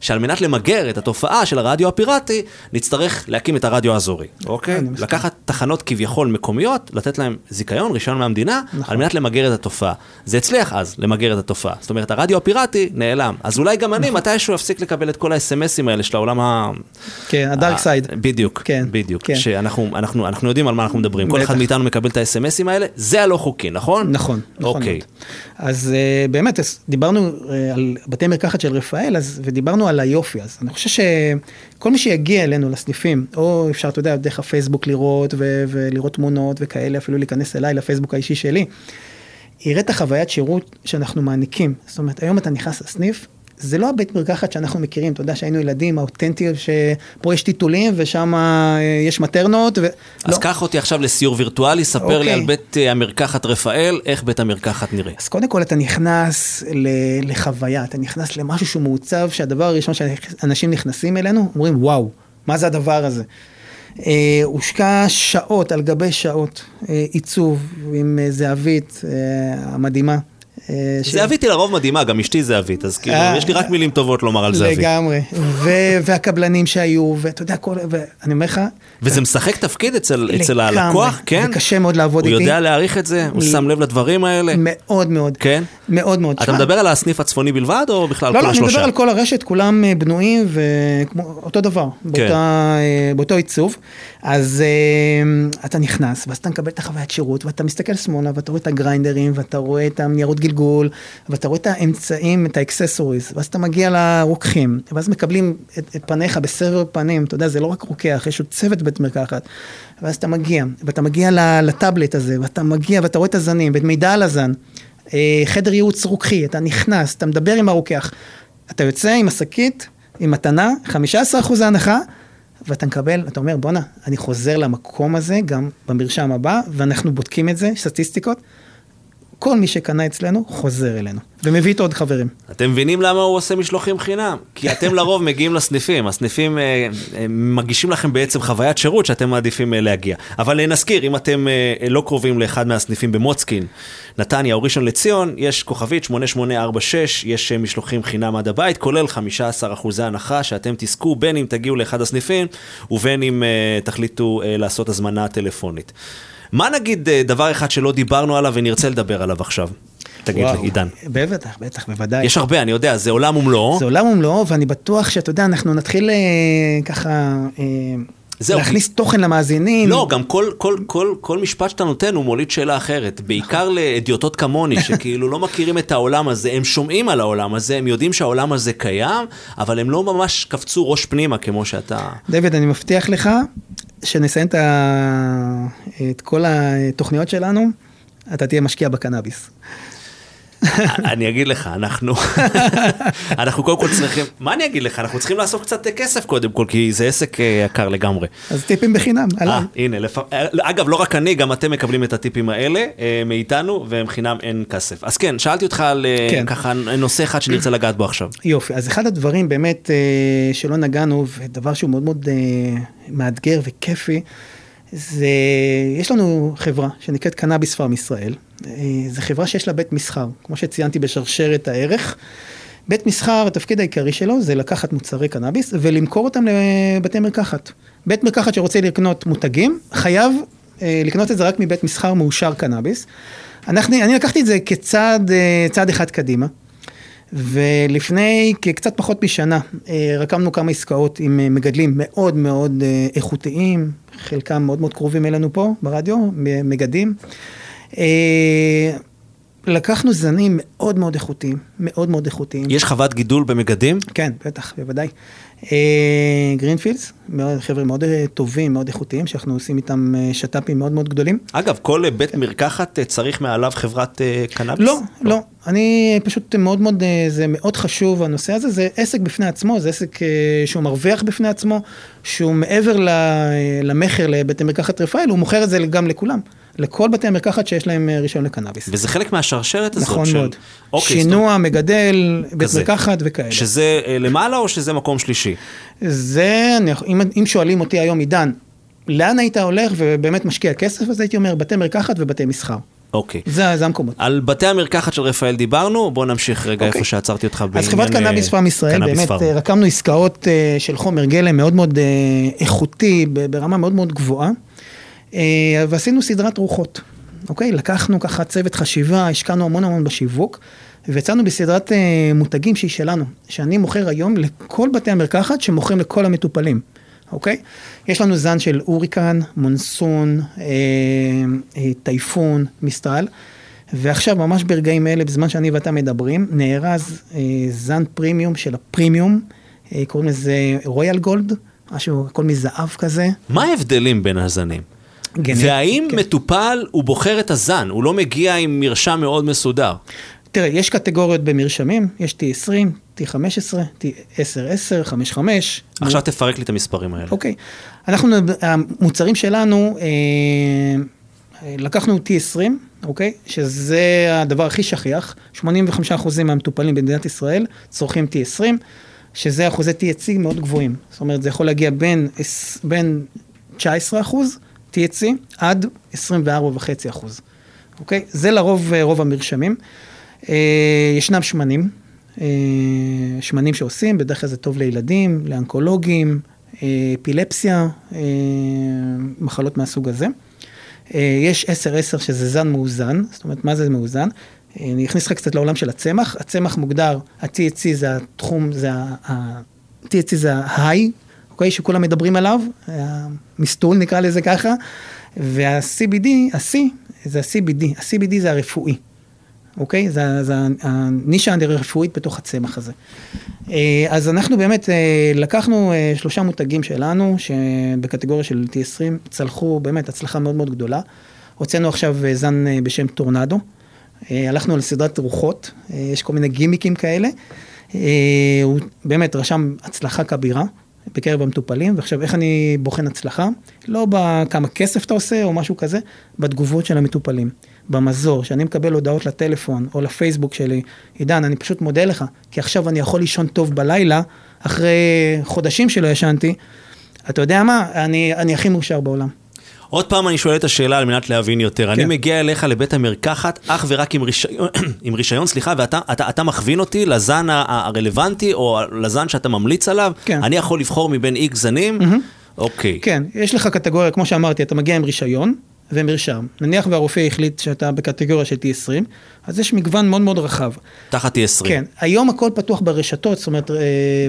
Speaker 2: שעל מנת למגר את התופעה של הרדיו הפיראטי, נצטרך להקים את הרדיו האזורי, אוקיי? לקחת תחנות כביכול מקומיות, לתת להם זיכיון, רישיון מהמדינה,
Speaker 3: נכון.
Speaker 2: על מנת למגר את התופעה. זה הצליח אז, למגר את התופעה. זאת אומרת, הרדיו הפיראטי נעלם. אז אולי גם
Speaker 3: נכון.
Speaker 2: אני מתישהו אפסיק לקבל את כל האס.אם.אסים האלה של העולם ה...
Speaker 3: כן, הדארק סייד.
Speaker 2: אה, בדיוק,
Speaker 3: כן,
Speaker 2: בדיוק.
Speaker 3: כן.
Speaker 2: שאנחנו אנחנו, אנחנו יודעים על מה אנחנו מדברים. כל. אחד מאיתנו מקבל את האס.אם.אסים האלה, זה הלא חוקי, נכון?
Speaker 3: נכון, נכון.
Speaker 2: אוקיי.
Speaker 3: אז uh, באמת, דיברנו uh, על בתי מרקחת של רפאל, אז, ודיברנו על היופי, אז אני חושב שכל מי שיגיע אלינו לסניפים, או אפשר, אתה יודע, דרך הפייסבוק לראות, ו- ולראות תמונות וכאלה, אפילו להיכנס אליי, לפייסבוק האישי שלי, יראה את החוויית שירות שאנחנו מעניקים. זאת אומרת, היום אתה נכנס לסניף, זה לא הבית מרקחת שאנחנו מכירים, אתה יודע שהיינו ילדים האותנטיות, שפה יש טיטולים ושם אה, יש מטרנות, ו...
Speaker 2: אז
Speaker 3: לא.
Speaker 2: קח אותי עכשיו לסיור וירטואלי, ספר לי
Speaker 3: אוקיי.
Speaker 2: על בית אה, המרקחת רפאל, איך בית המרקחת נראה.
Speaker 3: אז קודם כל אתה נכנס ל- לחוויה, אתה נכנס למשהו שהוא מעוצב, שהדבר הראשון שאנשים נכנסים אלינו, אומרים וואו, מה זה הדבר הזה? אה, הושקע שעות על גבי שעות אה, עיצוב עם אה, זהבית אה, המדהימה. אה, ש-
Speaker 2: זהבית היא לרוב מדהימה, גם אשתי זהבית, אז כאילו,
Speaker 3: אה,
Speaker 2: יש לי רק מילים טובות לומר על זהבית.
Speaker 3: לגמרי, ו- והקבלנים שהיו, ואתה יודע, כל, ואני אומר לך,
Speaker 2: וזה משחק תפקיד אצל. הלקוח, כן?
Speaker 3: זה קשה מאוד לעבוד
Speaker 2: הוא
Speaker 3: איתי.
Speaker 2: יודע להעריך את זה? הוא שם לב לדברים האלה?
Speaker 3: מאוד מאוד,
Speaker 2: כן?
Speaker 3: מאוד מאוד.
Speaker 2: אתה מדבר על הסניף הצפוני בלבד, או בכלל
Speaker 3: לא,
Speaker 2: כל
Speaker 3: לא, אני
Speaker 2: השלושה?
Speaker 3: מדבר על כל הרשת, כולם אה, בנויים ואותו דבר,
Speaker 2: כן.
Speaker 3: אה, באותו עיצוב. אז אה, אתה נכנס, ואז אתה מקבל את החוויית שירות, ואתה מסתכל שמאלה, ואתה רואה את הגריינדרים, ואתה רואה את הניירות גלגול, ואתה רואה את האמצעים, את ה accessories, ואז אתה מגיע לרוקחים, ואז מקבלים את, את פניך בסבר פנים, אתה יודע, זה לא רק רוקח, יש עוד צוות בית מרקחת. ואז אתה מגיע, ואתה מגיע לטאבלט הזה, ואתה מגיע, ואתה רואה את הזנים, ואת מידע על הזן. אה, חדר ייעוץ רוקחי, אתה נכנס, אתה מדבר עם הרוקח, אתה יוצא עם השקית, עם מתנה, 15% הנחה, ואתה מקבל, אתה אומר, בואנה, אני חוזר למקום הזה גם במרשם הבא, ואנחנו בודקים את זה, סטטיסטיקות. כל מי שקנה אצלנו חוזר אלינו, ומביא איתו עוד חברים.
Speaker 2: אתם מבינים למה הוא עושה משלוחים חינם? כי אתם לרוב מגיעים לסניפים, הסניפים אה, אה, מגישים לכם בעצם חוויית שירות שאתם מעדיפים אה, להגיע. אבל נזכיר, אם אתם לא קרובים לאחד מהסניפים במוצקין, נתניה או ראשון לציון, יש כוכבית 8846, יש משלוחים חינם עד הבית, כולל 15% הנחה שאתם תזכו בין אם תגיעו לאחד הסניפים ובין אם תחליטו לעשות הזמנה טלפונית. מה נגיד אה, דבר אחד שלא דיברנו עליו ונרצה לדבר עליו עכשיו? תגיד לי,
Speaker 3: וואו.
Speaker 2: עידן.
Speaker 3: בטח, בטח, בוודאי.
Speaker 2: יש הרבה, אני יודע, זה עולם ומלואו.
Speaker 3: זה עולם ומלואו, ואני בטוח שאתה יודע, אנחנו נתחיל אה, ככה אה,
Speaker 2: זהו.
Speaker 3: להכניס תוכן למאזינים.
Speaker 2: לא, גם כל, כל, כל, כל משפט שאתה נותן הוא מוליד שאלה אחרת. בעיקר לאדיוטות כמוני, שכאילו לא מכירים את העולם הזה, הם שומעים על העולם הזה, הם יודעים שהעולם הזה קיים, אבל הם לא ממש קפצו ראש פנימה כמו שאתה...
Speaker 3: דיוויד, אני מבטיח לך שנסיים את, כל התוכניות שלנו, אתה תהיה משקיע בקנאביס.
Speaker 2: אני אגיד לך, אנחנו, אנחנו קודם כל צריכים, מה אני אגיד לך, אנחנו צריכים לאסוף קצת כסף קודם כל, כי זה עסק אה, יקר לגמרי.
Speaker 3: אז טיפים בחינם,
Speaker 2: אה,
Speaker 3: אהלן.
Speaker 2: הנה, לפ... אה, אגב, לא רק אני, גם אתם מקבלים את הטיפים האלה אה, מאיתנו, והם חינם אין כסף. אז כן, שאלתי אותך על אה,
Speaker 3: כן.
Speaker 2: ככה נושא אחד שנרצה לגעת בו עכשיו.
Speaker 3: יופי, אז אחד הדברים באמת אה, שלא נגענו, ודבר שהוא מאוד מאוד אה, מאתגר וכיפי, זה, יש לנו חברה שנקראת קנאביס פארם ישראל. אה, זו חברה שיש לה בית מסחר, כמו שציינתי בשרשרת הערך. בית מסחר, התפקיד העיקרי שלו זה לקחת מוצרי קנאביס ולמכור אותם לבתי מרקחת. בית מרקחת שרוצה לקנות מותגים, חייב אה, לקנות את זה רק מבית מסחר מאושר קנאביס. אנחנו, אני לקחתי את זה כצעד אה, אחד קדימה. ולפני קצת פחות משנה אה, רקמנו כמה עסקאות עם מגדלים מאוד מאוד איכותיים, חלקם מאוד מאוד קרובים אלינו פה ברדיו, מגדים. אה, לקחנו זנים מאוד מאוד איכותיים, מאוד מאוד איכותיים.
Speaker 2: יש חוות גידול במגדים?
Speaker 3: כן, בטח, בוודאי. גרינפילדס, מאוד, חבר'ה מאוד אה, טובים, מאוד איכותיים, שאנחנו עושים איתם אה, שת"פים מאוד מאוד גדולים.
Speaker 2: אגב, כל בית מרקחת אה, צריך מעליו חברת אה, קנאביס?
Speaker 3: לא, לא, אני פשוט מאוד מאוד, אה, זה מאוד חשוב הנושא הזה, זה עסק בפני עצמו, זה עסק אה, שהוא מרוויח בפני עצמו, שהוא מעבר אה, למכר לבתי מרקחת רפאל, הוא מוכר את זה גם לכולם, לכל בתי המרקחת שיש להם אה, רישיון לקנאביס.
Speaker 2: וזה חלק מהשרשרת הזאת
Speaker 3: נכון
Speaker 2: של...
Speaker 3: מאוד.
Speaker 2: אוקיי,
Speaker 3: שינוע, מגדל, בית
Speaker 2: כזה.
Speaker 3: מרקחת וכאלה.
Speaker 2: שזה אה, למעלה או שזה מקום שלישי?
Speaker 3: זה, אני, אם, אם שואלים אותי היום, עידן, לאן היית הולך ובאמת משקיע כסף, אז הייתי אומר בתי מרקחת ובתי מסחר.
Speaker 2: אוקיי.
Speaker 3: זה, זה המקומות.
Speaker 2: על בתי המרקחת של רפאל דיברנו, בוא נמשיך רגע
Speaker 3: אוקיי.
Speaker 2: איפה שעצרתי אותך בעניין...
Speaker 3: אז חברת קנאביס
Speaker 2: אה,
Speaker 3: פארם ישראל,
Speaker 2: קנאביס
Speaker 3: באמת
Speaker 2: פארם.
Speaker 3: אה, רקמנו עסקאות של חומר גלם מאוד מאוד איכותי, ברמה מאוד מאוד גבוהה, ועשינו סדרת רוחות, אוקיי? לקחנו ככה צוות חשיבה, השקענו המון המון בשיווק, ויצאנו בסדרת אה, מותגים שהיא שלנו, שאני מוכר היום לכל בתי המרקחת שמוכרים לכל המטופלים. אוקיי? יש לנו זן של הוריקן, מונסון, אה, אה, טייפון, מיסטרל, ועכשיו, ממש ברגעים אלה, בזמן שאני ואתה מדברים, נארז אה, זן פרימיום של הפרימיום, אה, קוראים לזה רויאל גולד, משהו, הכל מזהב כזה.
Speaker 2: מה ההבדלים בין הזנים?
Speaker 3: גנט-
Speaker 2: והאם
Speaker 3: כן.
Speaker 2: מטופל, הוא בוחר את הזן, הוא לא מגיע עם מרשם מאוד מסודר.
Speaker 3: תראה, יש קטגוריות במרשמים, יש T20, T15, T10-10, 5-5.
Speaker 2: עכשיו תפרק לי את המספרים האלה.
Speaker 3: אוקיי. אנחנו, המוצרים שלנו, אה, לקחנו T20, אוקיי? שזה הדבר הכי שכיח. 85% מהמטופלים במדינת ישראל צורכים T20, שזה אחוזי THC מאוד גבוהים. זאת אומרת, זה יכול להגיע בין, בין 19 אחוז THC עד 24.5 אחוז. אוקיי? זה לרוב אה, רוב המרשמים. אה, ישנם שמנים, אה, שמנים שעושים, בדרך כלל זה טוב לילדים, לאנקולוגים, אה, אפילפסיה, מחלות מהסוג הזה. יש 10-10 שזה זן מאוזן, זאת אומרת, מה זה מאוזן? אני אכניס לך קצת לעולם של הצמח. הצמח מוגדר, ה-THC זה התחום, זה ה- THC זה ה-high, אוקיי? שכולם מדברים עליו, המסטול נקרא לזה ככה, וה-CBD, ה-C זה ה-CBD, ה-CBD זה הרפואי. אוקיי? זה, זה הנישה הרפואית בתוך הצמח הזה. אה, אז אנחנו באמת אה, לקחנו אה, שלושה מותגים שלנו, שבקטגוריה של T20 צלחו באמת הצלחה מאוד מאוד גדולה. הוצאנו עכשיו זן בשם טורנדו. הלכנו על סדרת רוחות, יש כל מיני גימיקים כאלה. הוא באמת רשם הצלחה כבירה. בקרב המטופלים, ועכשיו איך אני בוחן הצלחה? לא בכמה כסף אתה עושה או משהו כזה, בתגובות של המטופלים. במזור, שאני מקבל הודעות לטלפון או לפייסבוק שלי, עידן, אני פשוט מודה לך, כי עכשיו אני יכול לישון טוב בלילה, אחרי חודשים שלא ישנתי. אתה יודע מה? אני, אני הכי מאושר בעולם.
Speaker 2: עוד פעם אני שואל את השאלה על מנת להבין יותר. אני
Speaker 3: כן.
Speaker 2: מגיע אליך לבית המרקחת אך ורק עם רישיון, עם רישיון, סליחה, ואתה אתה, אתה מכווין אותי לזן הרלוונטי או לזן שאתה ממליץ עליו.
Speaker 3: כן.
Speaker 2: אני יכול לבחור מבין איקס זנים? אוקיי.
Speaker 3: כן, יש לך קטגוריה, כמו שאמרתי, אתה מגיע עם רישיון ומרשם. נניח והרופא החליט שאתה בקטגוריה של T20, אז יש מגוון מאוד מאוד רחב.
Speaker 2: תחת T20.
Speaker 3: כן, היום הכל פתוח ברשתות, זאת אומרת, אה,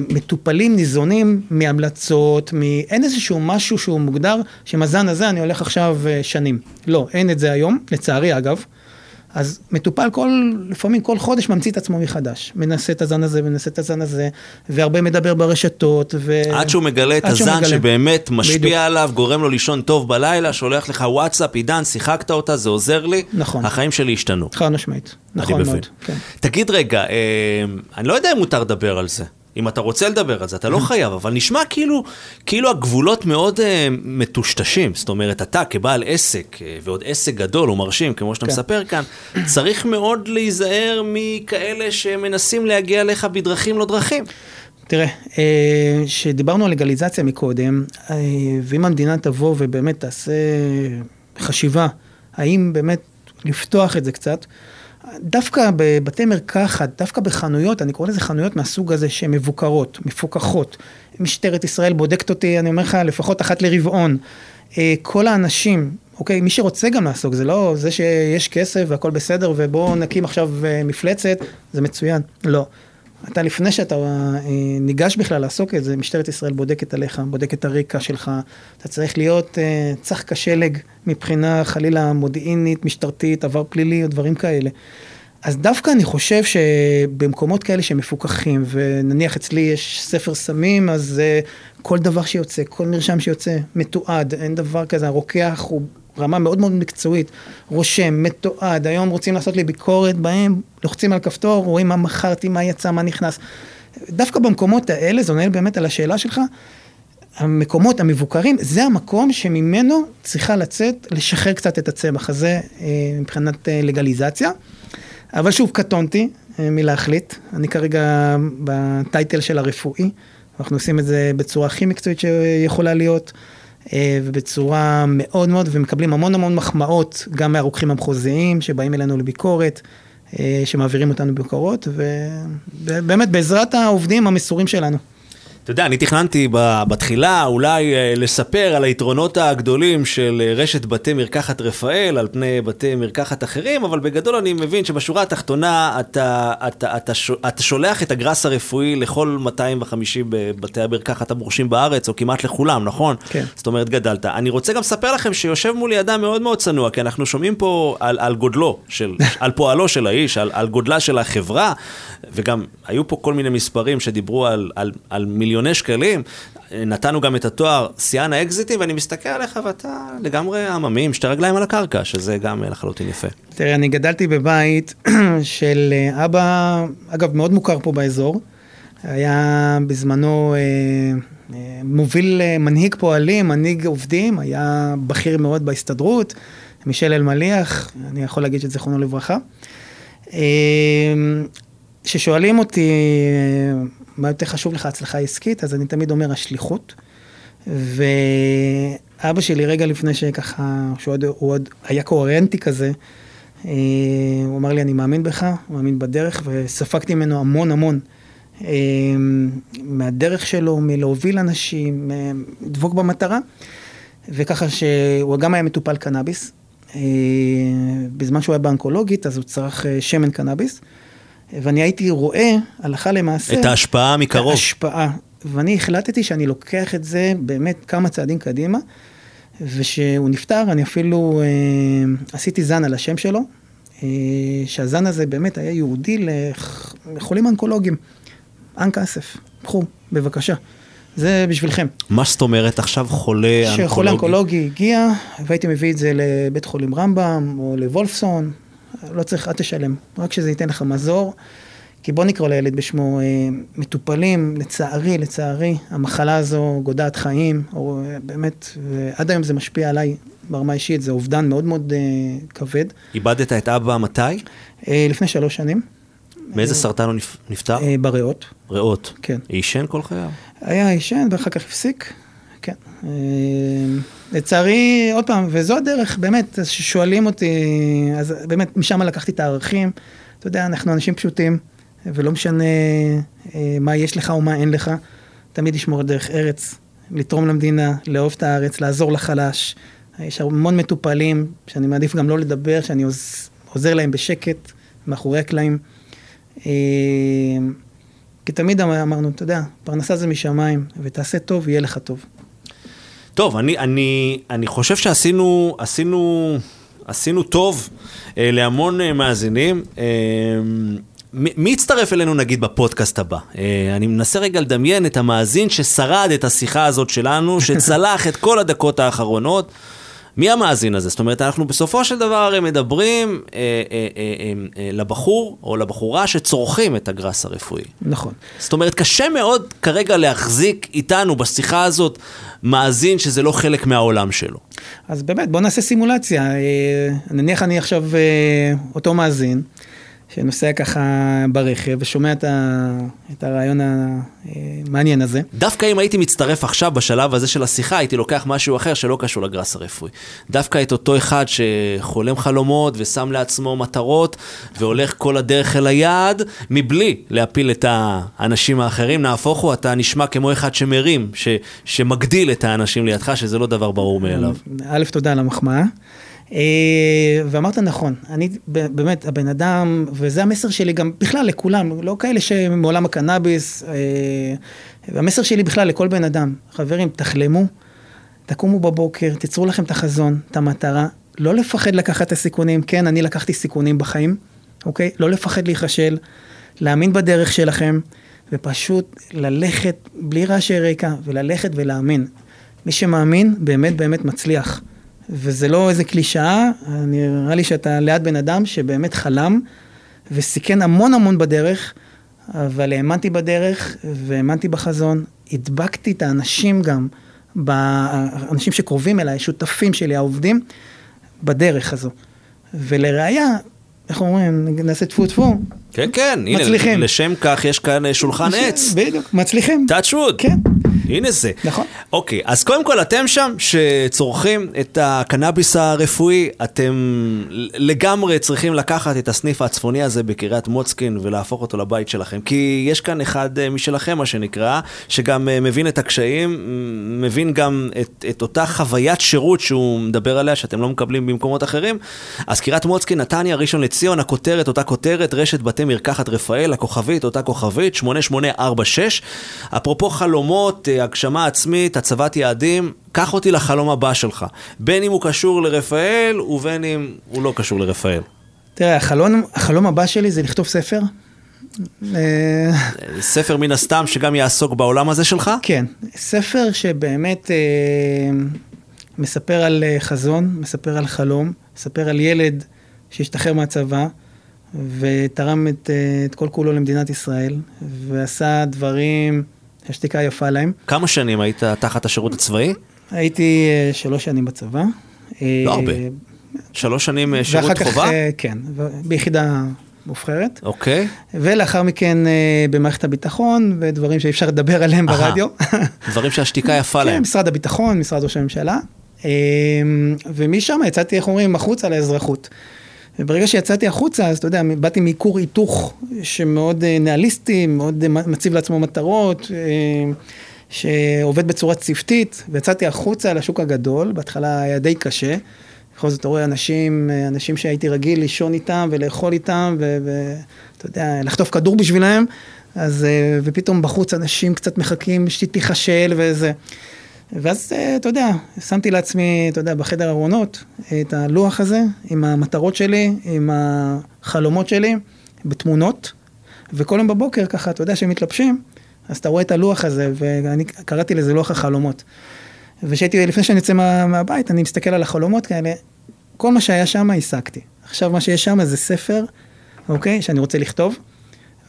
Speaker 3: מטופלים ניזונים מהמלצות, מ... אין איזשהו משהו שהוא מוגדר, שעם הזן הזה אני הולך עכשיו אה, שנים. לא, אין את זה היום, לצערי אגב. אז מטופל כל, לפעמים כל חודש ממציא את עצמו מחדש. מנסה את הזן הזה ומנסה את הזן הזה, והרבה מדבר ברשתות. ו...
Speaker 2: עד שהוא מגלה את הזן
Speaker 3: מגלה.
Speaker 2: שבאמת משפיע
Speaker 3: בדיוק.
Speaker 2: עליו, גורם לו לישון טוב בלילה, שולח לך וואטסאפ, עידן, שיחקת אותה, זה עוזר לי.
Speaker 3: נכון.
Speaker 2: החיים שלי השתנו.
Speaker 3: חד משמעית, נכון. מאוד. כן.
Speaker 2: תגיד רגע, אה, אני לא יודע אם מותר לדבר על זה. אם אתה רוצה לדבר על זה, אתה לא חייב, אבל נשמע כאילו, כאילו הגבולות מאוד אה, מטושטשים. זאת אומרת, אתה כבעל עסק, אה, ועוד עסק גדול ומרשים, כמו שאתה
Speaker 3: כן.
Speaker 2: מספר כאן, צריך מאוד להיזהר מכאלה שמנסים להגיע אליך בדרכים לא דרכים.
Speaker 3: תראה, אה, שדיברנו על לגליזציה מקודם, ואם המדינה תבוא ובאמת תעשה חשיבה, האם באמת לפתוח את זה קצת, דווקא בבתי מרקחת, דווקא בחנויות, אני קורא לזה חנויות מהסוג הזה שהן מבוקרות, מפוקחות. משטרת ישראל בודקת אותי, אני אומר לך, לפחות אחת לרבעון. אה, כל האנשים, אוקיי, מי שרוצה גם לעסוק, זה לא זה שיש כסף והכל בסדר ובואו נקים עכשיו אה, מפלצת, זה מצוין. לא. אתה לפני שאתה אה, ניגש בכלל לעסוק את זה, משטרת ישראל בודקת עליך, בודקת את הרקע שלך. אתה צריך להיות אה, צח כשלג מבחינה חלילה מודיעינית, משטרתית, עבר פלילי או דברים כאלה. אז דווקא אני חושב שבמקומות כאלה שמפוקחים, ונניח אצלי יש ספר סמים, אז uh, כל דבר שיוצא, כל מרשם שיוצא, מתועד, אין דבר כזה, הרוקח הוא רמה מאוד מאוד מקצועית, רושם, מתועד, היום רוצים לעשות לי ביקורת בהם, לוחצים על כפתור, רואים מה מכרתי, מה יצא, מה נכנס. דווקא במקומות האלה, זה עונה באמת על השאלה שלך, המקומות המבוקרים, זה המקום שממנו צריכה לצאת, לשחרר קצת את הצמח הזה אה, מבחינת אה, לגליזציה. אבל שוב, קטונתי אה, מלהחליט. אני כרגע בטייטל של הרפואי. אנחנו עושים את זה בצורה הכי מקצועית שיכולה להיות, ובצורה מאוד מאוד, ומקבלים המון המון מחמאות, גם מהרוקחים המחוזיים שבאים אלינו לביקורת, שמעבירים אותנו ביקורות, ובאמת בעזרת העובדים המסורים שלנו.
Speaker 2: אתה יודע, אני תכננתי בתחילה אולי אה, לספר על היתרונות הגדולים של אה, רשת בתי מרקחת רפאל על פני בתי מרקחת אחרים, אבל בגדול אני מבין שבשורה התחתונה אתה, אתה, אתה, אתה שולח את הגראס הרפואי לכל 250 בתי המרקחת המורשים בארץ, או כמעט לכולם, נכון?
Speaker 3: כן.
Speaker 2: זאת אומרת, גדלת. אני רוצה גם לספר לכם שיושב מולי אדם מאוד מאוד צנוע, כי אנחנו שומעים פה על, על גודלו, של, על פועלו של האיש, על, על גודלה של החברה, וגם היו פה כל מיני מספרים שדיברו על, על, על מיליוני שקלים. נתנו גם את התואר שיאן האקזיטים, ואני מסתכל עליך ואתה לגמרי עממי עם שתי רגליים על הקרקע, שזה גם לחלוטין יפה.
Speaker 3: תראה, אני גדלתי בבית של אה, אבא, אגב, מאוד מוכר פה באזור. היה בזמנו אה, אה, מוביל, אה, מנהיג פועלים, מנהיג עובדים, היה בכיר מאוד בהסתדרות, מישל אלמליח, אני יכול להגיד שזיכרונו לברכה. אה, כששואלים אותי מה יותר חשוב לך, הצלחה עסקית, אז אני תמיד אומר השליחות. ואבא שלי רגע לפני שככה, שהוא עוד, עוד היה קוהרנטי כזה, אה, הוא אמר לי, אני מאמין בך, מאמין בדרך, וספגתי ממנו המון המון. אה, מהדרך שלו, מלהוביל אנשים, דבוק במטרה, וככה שהוא גם היה מטופל קנאביס. אה, בזמן שהוא היה באונקולוגית, אז הוא צרך שמן קנאביס. ואני הייתי רואה, הלכה למעשה...
Speaker 2: את ההשפעה מקרוב.
Speaker 3: ההשפעה. ואני החלטתי שאני לוקח את זה באמת כמה צעדים קדימה, ושהוא נפטר, אני אפילו אה, עשיתי זן על השם שלו, אה, שהזן הזה באמת היה יהודי לחולים אונקולוגיים. אנ כסף, קחו, בבקשה. זה בשבילכם.
Speaker 2: מה זאת אומרת עכשיו חולה אונקולוגי?
Speaker 3: שחולה אונקולוגי הגיע, והייתי מביא את זה לבית חולים רמב"ם, או לוולפסון, לא צריך, אל תשלם, רק שזה ייתן לך מזור. כי בוא נקרא לילד בשמו, אה, מטופלים, לצערי, לצערי, המחלה הזו גודעת חיים, או אה, באמת, ועד היום זה משפיע עליי ברמה אישית, זה אובדן מאוד מאוד אה, כבד.
Speaker 2: איבדת את אבא מתי?
Speaker 3: לפני שלוש שנים.
Speaker 2: מאיזה סרטן הוא נפטר?
Speaker 3: בריאות.
Speaker 2: ריאות.
Speaker 3: כן.
Speaker 2: עישן כל חייו?
Speaker 3: היה עישן, ואחר כך הפסיק, כן. לצערי, עוד פעם, וזו הדרך, באמת, ששואלים אותי, אז באמת, משם לקחתי את הערכים. אתה יודע, אנחנו אנשים פשוטים, ולא משנה אה, מה יש לך או מה אין לך, תמיד לשמור על דרך ארץ, לתרום למדינה, לאהוב את הארץ, לעזור לחלש. יש המון מטופלים, שאני מעדיף גם לא לדבר, שאני עוז, עוזר להם בשקט, מאחורי הקלעים. אה, כי תמיד אמרנו, אתה יודע, פרנסה זה משמיים, ותעשה טוב, יהיה לך טוב.
Speaker 2: טוב, אני, אני, אני חושב שעשינו עשינו, עשינו טוב אה, להמון אה, מאזינים. אה, מי יצטרף אלינו נגיד בפודקאסט הבא? אה, אני מנסה רגע לדמיין את המאזין ששרד את השיחה הזאת שלנו, שצלח את כל הדקות האחרונות. מי המאזין הזה? זאת אומרת, אנחנו בסופו של דבר הרי מדברים אה, אה, אה, אה, לבחור או לבחורה שצורכים את הגראס הרפואי.
Speaker 3: נכון.
Speaker 2: זאת אומרת, קשה מאוד כרגע להחזיק איתנו בשיחה הזאת מאזין שזה לא חלק מהעולם שלו.
Speaker 3: אז באמת, בוא נעשה סימולציה. אה, נניח אני עכשיו אה, אותו מאזין. שנוסע ככה ברכב ושומע את, ה, את הרעיון המעניין הזה.
Speaker 2: דווקא אם הייתי מצטרף עכשיו בשלב הזה של השיחה, הייתי לוקח משהו אחר שלא קשור לגראס הרפואי. דווקא את אותו אחד שחולם חלומות ושם לעצמו מטרות והולך כל הדרך אל היעד, מבלי להפיל את האנשים האחרים. נהפוך הוא, אתה נשמע כמו אחד שמרים, ש, שמגדיל את האנשים לידך, שזה לא דבר ברור מאליו.
Speaker 3: א', תודה על המחמאה. אה, ואמרת נכון, אני באמת, הבן אדם, וזה המסר שלי גם בכלל לכולם, לא כאלה שמעולם הקנאביס, אה, והמסר שלי בכלל לכל בן אדם, חברים, תחלמו, תקומו בבוקר, תיצרו לכם את החזון, את המטרה, לא לפחד לקחת את הסיכונים, כן, אני לקחתי סיכונים בחיים, אוקיי? לא לפחד להיכשל, להאמין בדרך שלכם, ופשוט ללכת בלי רעשי רקע, וללכת ולהאמין. מי שמאמין, באמת באמת מצליח. וזה לא איזה קלישאה, נראה לי שאתה ליד בן אדם שבאמת חלם וסיכן המון המון בדרך, אבל האמנתי בדרך והאמנתי בחזון, הדבקתי את האנשים גם, האנשים שקרובים אליי, שותפים שלי, העובדים, בדרך הזו. ולראיה, איך אומרים, נעשה טפו טפו.
Speaker 2: כן, כן,
Speaker 3: מצליחים.
Speaker 2: הנה, לשם כך יש כאן שולחן עץ.
Speaker 3: בדיוק, מצליחים.
Speaker 2: touch wood.
Speaker 3: כן.
Speaker 2: הנה זה.
Speaker 3: נכון.
Speaker 2: אוקיי, אז קודם כל אתם שם שצורכים את הקנאביס הרפואי, אתם לגמרי צריכים לקחת את הסניף הצפוני הזה בקריית מוצקין ולהפוך אותו לבית שלכם. כי יש כאן אחד אה, משלכם, מה שנקרא, שגם אה, מבין את הקשיים, מבין גם את, את אותה חוויית שירות שהוא מדבר עליה, שאתם לא מקבלים במקומות אחרים. אז קריית מוצקין, נתניה, ראשון לציון, הכותרת, אותה כותרת, רשת בתי מרקחת רפאל, הכוכבית, אותה כוכבית, 8846. אפרופו חלומות, אה, הגשמה עצמית, הצבת יעדים, קח אותי לחלום הבא שלך. בין אם הוא קשור לרפאל ובין אם הוא לא קשור לרפאל.
Speaker 3: תראה, החלום, החלום הבא שלי זה לכתוב ספר.
Speaker 2: אה, ספר מן הסתם שגם יעסוק בעולם הזה שלך?
Speaker 3: כן, ספר שבאמת אה, מספר על אה, חזון, מספר על חלום, מספר על ילד שהשתחרר מהצבא ותרם את, את כל כולו למדינת ישראל, ועשה דברים השתיקה יפה להם.
Speaker 2: כמה שנים היית תחת השירות הצבאי?
Speaker 3: הייתי אה, שלוש שנים בצבא.
Speaker 2: לא הרבה. שלוש שנים אה, שירות חובה?
Speaker 3: כך, אה, כן, ביחידה מובחרת.
Speaker 2: אוקיי.
Speaker 3: ולאחר מכן במערכת הביטחון, ודברים שאי אפשר לדבר עליהם ברדיו.
Speaker 2: דברים שהשתיקה יפה להם.
Speaker 3: כן, משרד הביטחון, משרד ראש הממשלה. ומשם יצאתי, איך אומרים, החוצה לאזרחות. וברגע שיצאתי החוצה, אז אתה יודע, באתי מכור היתוך שמאוד ניהליסטי, מאוד מציב לעצמו מטרות, שעובד בצורה צוותית, ויצאתי החוצה לשוק הגדול, בהתחלה היה די קשה. בכל זאת אתה רואה אנשים, אנשים שהייתי רגיל לישון איתם ולאכול איתם, ואתה יודע, לחטוף כדור בשבילם, אז, ופתאום בחוץ אנשים קצת מחכים שתיכשל וזה. ואז, אתה יודע, שמתי לעצמי, אתה יודע, בחדר ארונות, את הלוח הזה, עם המטרות שלי, עם החלומות שלי, בתמונות, וכל יום בבוקר ככה, אתה יודע, שהם מתלבשים, אז אתה רואה את הלוח הזה, ואני קראתי לזה לוח החלומות. ושהייתי, לפני שאני יוצא מה, מהבית, אני מסתכל על החלומות כאלה, כל מה שהיה שם השגתי. עכשיו מה שיש שם זה ספר, אוקיי, שאני רוצה לכתוב.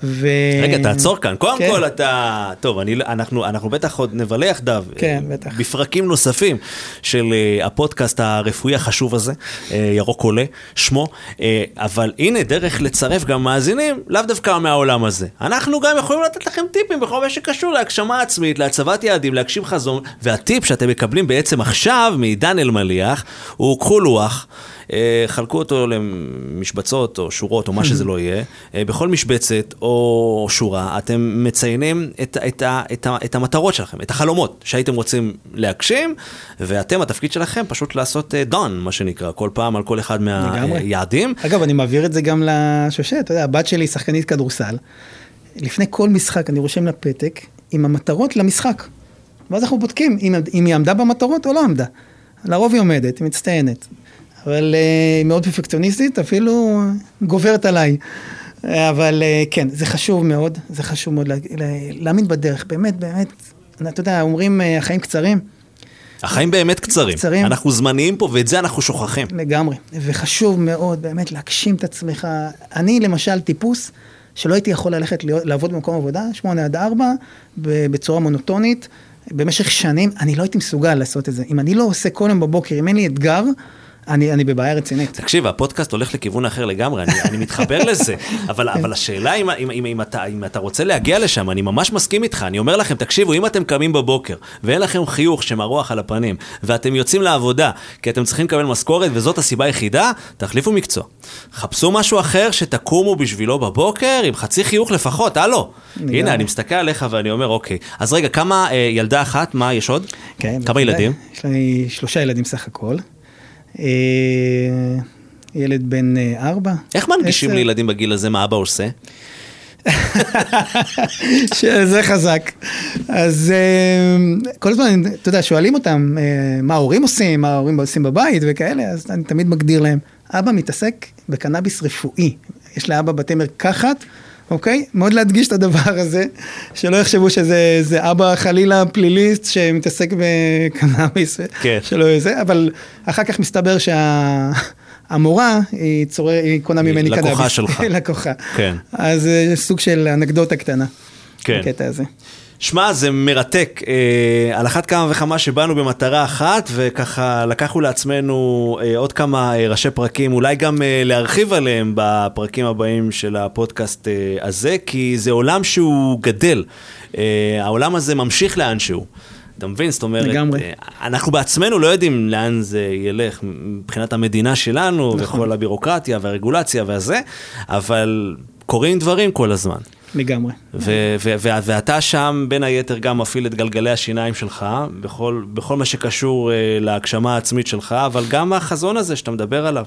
Speaker 2: ו... רגע, תעצור כאן. קודם כן. כל אתה... טוב, אני, אנחנו, אנחנו בטח עוד נבלה יחדיו.
Speaker 3: כן, בטח.
Speaker 2: בפרקים נוספים של uh, הפודקאסט הרפואי החשוב הזה, uh, ירוק עולה, שמו. Uh, אבל הנה, דרך לצרף גם מאזינים, לאו דווקא מהעולם הזה. אנחנו גם יכולים לתת לכם טיפים בכל מה שקשור להגשמה עצמית, להצבת יעדים, להגשים חזון, והטיפ שאתם מקבלים בעצם עכשיו מעידן אלמליח, הוא קחו לוח. חלקו אותו למשבצות או שורות או מה שזה לא יהיה. בכל משבצת או שורה אתם מציינים את, את, את, את המטרות שלכם, את החלומות שהייתם רוצים להגשים, ואתם, התפקיד שלכם פשוט לעשות דון, מה שנקרא, כל פעם על כל אחד מהיעדים.
Speaker 3: אגב, אני מעביר את זה גם לשושט, אתה יודע, הבת שלי היא שחקנית כדורסל. לפני כל משחק אני רושם לה פתק עם המטרות למשחק. ואז אנחנו בודקים אם, אם היא עמדה במטרות או לא עמדה. לרוב היא עומדת, היא מצטיינת. אבל היא uh, מאוד פרפקציוניסטית, אפילו גוברת עליי. אבל uh, כן, זה חשוב מאוד, זה חשוב מאוד לה, לה, להאמין בדרך, באמת, באמת, אתה יודע, אומרים uh, החיים קצרים.
Speaker 2: החיים באמת קצרים. קצרים. אנחנו זמניים פה ואת זה אנחנו שוכחים.
Speaker 3: לגמרי, וחשוב מאוד באמת להגשים את עצמך. אני למשל טיפוס שלא הייתי יכול ללכת לעבוד במקום עבודה, שמונה עד ארבע, בצורה מונוטונית. במשך שנים, אני לא הייתי מסוגל לעשות את זה. אם אני לא עושה כל יום בבוקר, אם אין לי אתגר, אני, אני בבעיה רצינית.
Speaker 2: תקשיב, הפודקאסט הולך לכיוון אחר לגמרי, אני, אני מתחבר לזה, אבל, אבל השאלה אם, אם, אם, אם, אתה, אם אתה רוצה להגיע לשם, אני ממש מסכים איתך, אני אומר לכם, תקשיבו, אם אתם קמים בבוקר, ואין לכם חיוך שמרוח על הפנים, ואתם יוצאים לעבודה, כי אתם צריכים לקבל משכורת, וזאת הסיבה היחידה, תחליפו מקצוע. חפשו משהו אחר שתקומו בשבילו בבוקר, עם חצי חיוך לפחות, הלו. הנה, אני מסתכל עליך ואני אומר, אוקיי. אז רגע, כמה אה, ילדה אחת, מה יש עוד?
Speaker 3: כן.
Speaker 2: כמה ילדים?
Speaker 3: יש לי שלושה ילדים סך הכל. ילד בן ארבע.
Speaker 2: איך מנגישים לילדים בגיל הזה מה אבא עושה?
Speaker 3: זה חזק. אז כל הזמן, אתה יודע, שואלים אותם מה ההורים עושים, מה ההורים עושים בבית וכאלה, אז אני תמיד מגדיר להם, אבא מתעסק בקנאביס רפואי. יש לאבא בתי מרקחת, אוקיי? מאוד להדגיש את הדבר הזה, שלא יחשבו שזה אבא חלילה פליליסט שמתעסק בקנאביס,
Speaker 2: כן.
Speaker 3: שלא יהיה זה, אבל אחר כך מסתבר שה... המורה, היא, צור... היא קונה ממני קנאביס.
Speaker 2: לקוחה שלך.
Speaker 3: לקוחה.
Speaker 2: כן.
Speaker 3: אז אה, סוג של אנקדוטה קטנה.
Speaker 2: כן.
Speaker 3: בקטע הזה.
Speaker 2: שמע, זה מרתק. אה, על אחת כמה וכמה שבאנו במטרה אחת, וככה לקחנו לעצמנו אה, עוד כמה אה, ראשי פרקים, אולי גם אה, להרחיב עליהם בפרקים הבאים של הפודקאסט אה, הזה, כי זה עולם שהוא גדל. אה, העולם הזה ממשיך לאנשהו. אתה מבין? זאת אומרת,
Speaker 3: לגמרי.
Speaker 2: אה, אנחנו בעצמנו לא יודעים לאן זה ילך מבחינת המדינה שלנו,
Speaker 3: נכון.
Speaker 2: וכל הבירוקרטיה והרגולציה והזה, אבל קורים דברים כל הזמן.
Speaker 3: לגמרי.
Speaker 2: ו- ו- ו- ואתה שם בין היתר גם מפעיל את גלגלי השיניים שלך, בכל, בכל מה שקשור uh, להגשמה העצמית שלך, אבל גם החזון הזה שאתה מדבר עליו.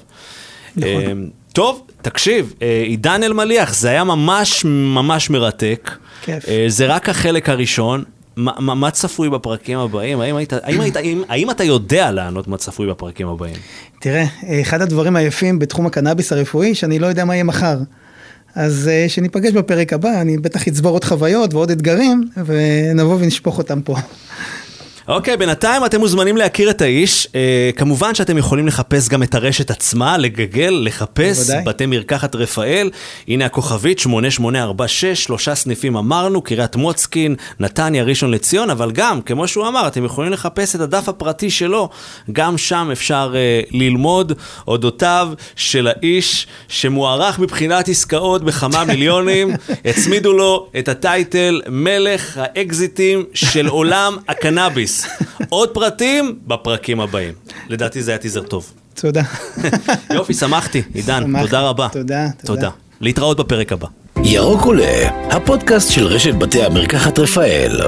Speaker 3: נכון.
Speaker 2: Uh, טוב, תקשיב, uh, עידן אלמליח, זה היה ממש ממש מרתק.
Speaker 3: כיף.
Speaker 2: Uh, זה רק החלק הראשון. מה, מה, מה צפוי בפרקים הבאים? האם, היית, האם, היית, האם, האם אתה יודע לענות מה צפוי בפרקים הבאים?
Speaker 3: תראה, אחד הדברים היפים בתחום הקנאביס הרפואי, שאני לא יודע מה יהיה מחר. אז אה, שניפגש בפרק הבא, אני בטח אצבור עוד חוויות ועוד אתגרים, ונבוא ונשפוך אותם פה.
Speaker 2: אוקיי, בינתיים אתם מוזמנים להכיר את האיש. אה, כמובן שאתם יכולים לחפש גם את הרשת עצמה, לגגל, לחפש,
Speaker 3: בוודאי.
Speaker 2: בתי מרקחת רפאל. הנה הכוכבית 8846, שלושה סניפים אמרנו, קריית מוצקין, נתניה, ראשון לציון, אבל גם, כמו שהוא אמר, אתם יכולים לחפש את הדף הפרטי שלו. גם שם אפשר אה, ללמוד אודותיו של האיש שמוערך מבחינת עסקאות בכמה מיליונים. הצמידו לו את הטייטל מלך האקזיטים של עולם הקנאביס. עוד פרטים בפרקים הבאים. לדעתי זה היה טיזר טוב.
Speaker 3: תודה.
Speaker 2: יופי, שמחתי. עידן. תודה רבה.
Speaker 3: תודה, תודה.
Speaker 2: תודה. להתראות בפרק הבא.
Speaker 1: ירוק עולה, הפודקאסט של רשת בתי המרקחת רפאל.